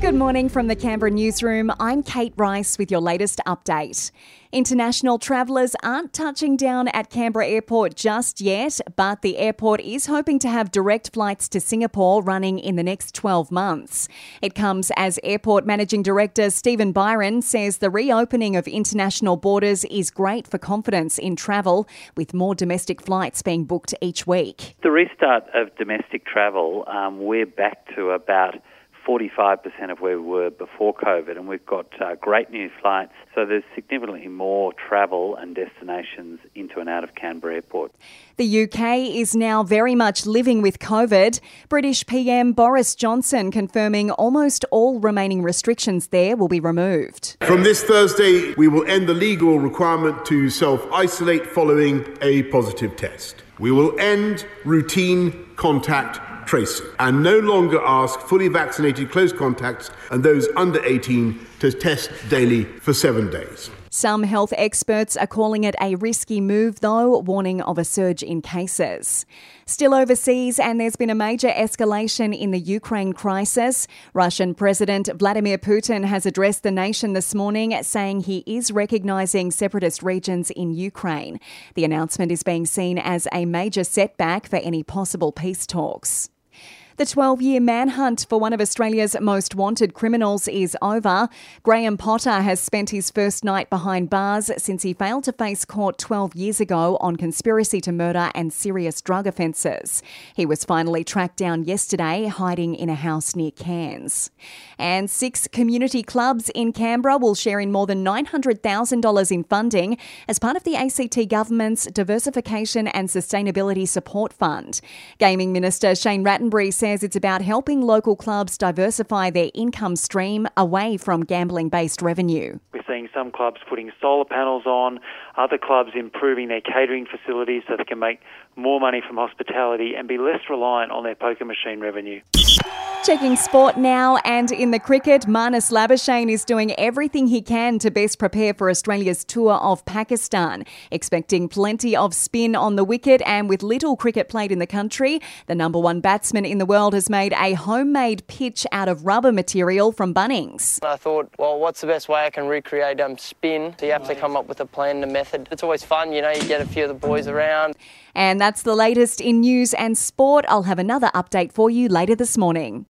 Good morning from the Canberra newsroom. I'm Kate Rice with your latest update. International travellers aren't touching down at Canberra Airport just yet, but the airport is hoping to have direct flights to Singapore running in the next 12 months. It comes as Airport Managing Director Stephen Byron says the reopening of international borders is great for confidence in travel, with more domestic flights being booked each week. The restart of domestic travel, um, we're back to about 45% of where we were before COVID, and we've got uh, great new flights. So there's significantly more travel and destinations into and out of Canberra Airport. The UK is now very much living with COVID. British PM Boris Johnson confirming almost all remaining restrictions there will be removed. From this Thursday, we will end the legal requirement to self isolate following a positive test. We will end routine contact tracing and no longer ask fully vaccinated close contacts and those under 18 to test daily for seven days. Some health experts are calling it a risky move, though, warning of a surge in cases. Still overseas, and there's been a major escalation in the Ukraine crisis. Russian President Vladimir Putin has addressed the nation this morning, saying he is recognising separatist regions in Ukraine. The announcement is being seen as a major setback for any possible peace talks. The 12 year manhunt for one of Australia's most wanted criminals is over. Graham Potter has spent his first night behind bars since he failed to face court 12 years ago on conspiracy to murder and serious drug offences. He was finally tracked down yesterday, hiding in a house near Cairns. And six community clubs in Canberra will share in more than $900,000 in funding as part of the ACT government's Diversification and Sustainability Support Fund. Gaming Minister Shane Rattenbury says says it's about helping local clubs diversify their income stream away from gambling based revenue. We're seeing some clubs putting solar panels on, other clubs improving their catering facilities so they can make more money from hospitality and be less reliant on their poker machine revenue. Checking sport now and in the cricket, Marnus Labuschagne is doing everything he can to best prepare for Australia's tour of Pakistan. Expecting plenty of spin on the wicket and with little cricket played in the country, the number one batsman in the world has made a homemade pitch out of rubber material from Bunnings. I thought, well, what's the best way I can recreate um, spin? So you have to come up with a plan and a method. It's always fun, you know, you get a few of the boys around. And that's the latest in news and sport. I'll have another update for you later this morning.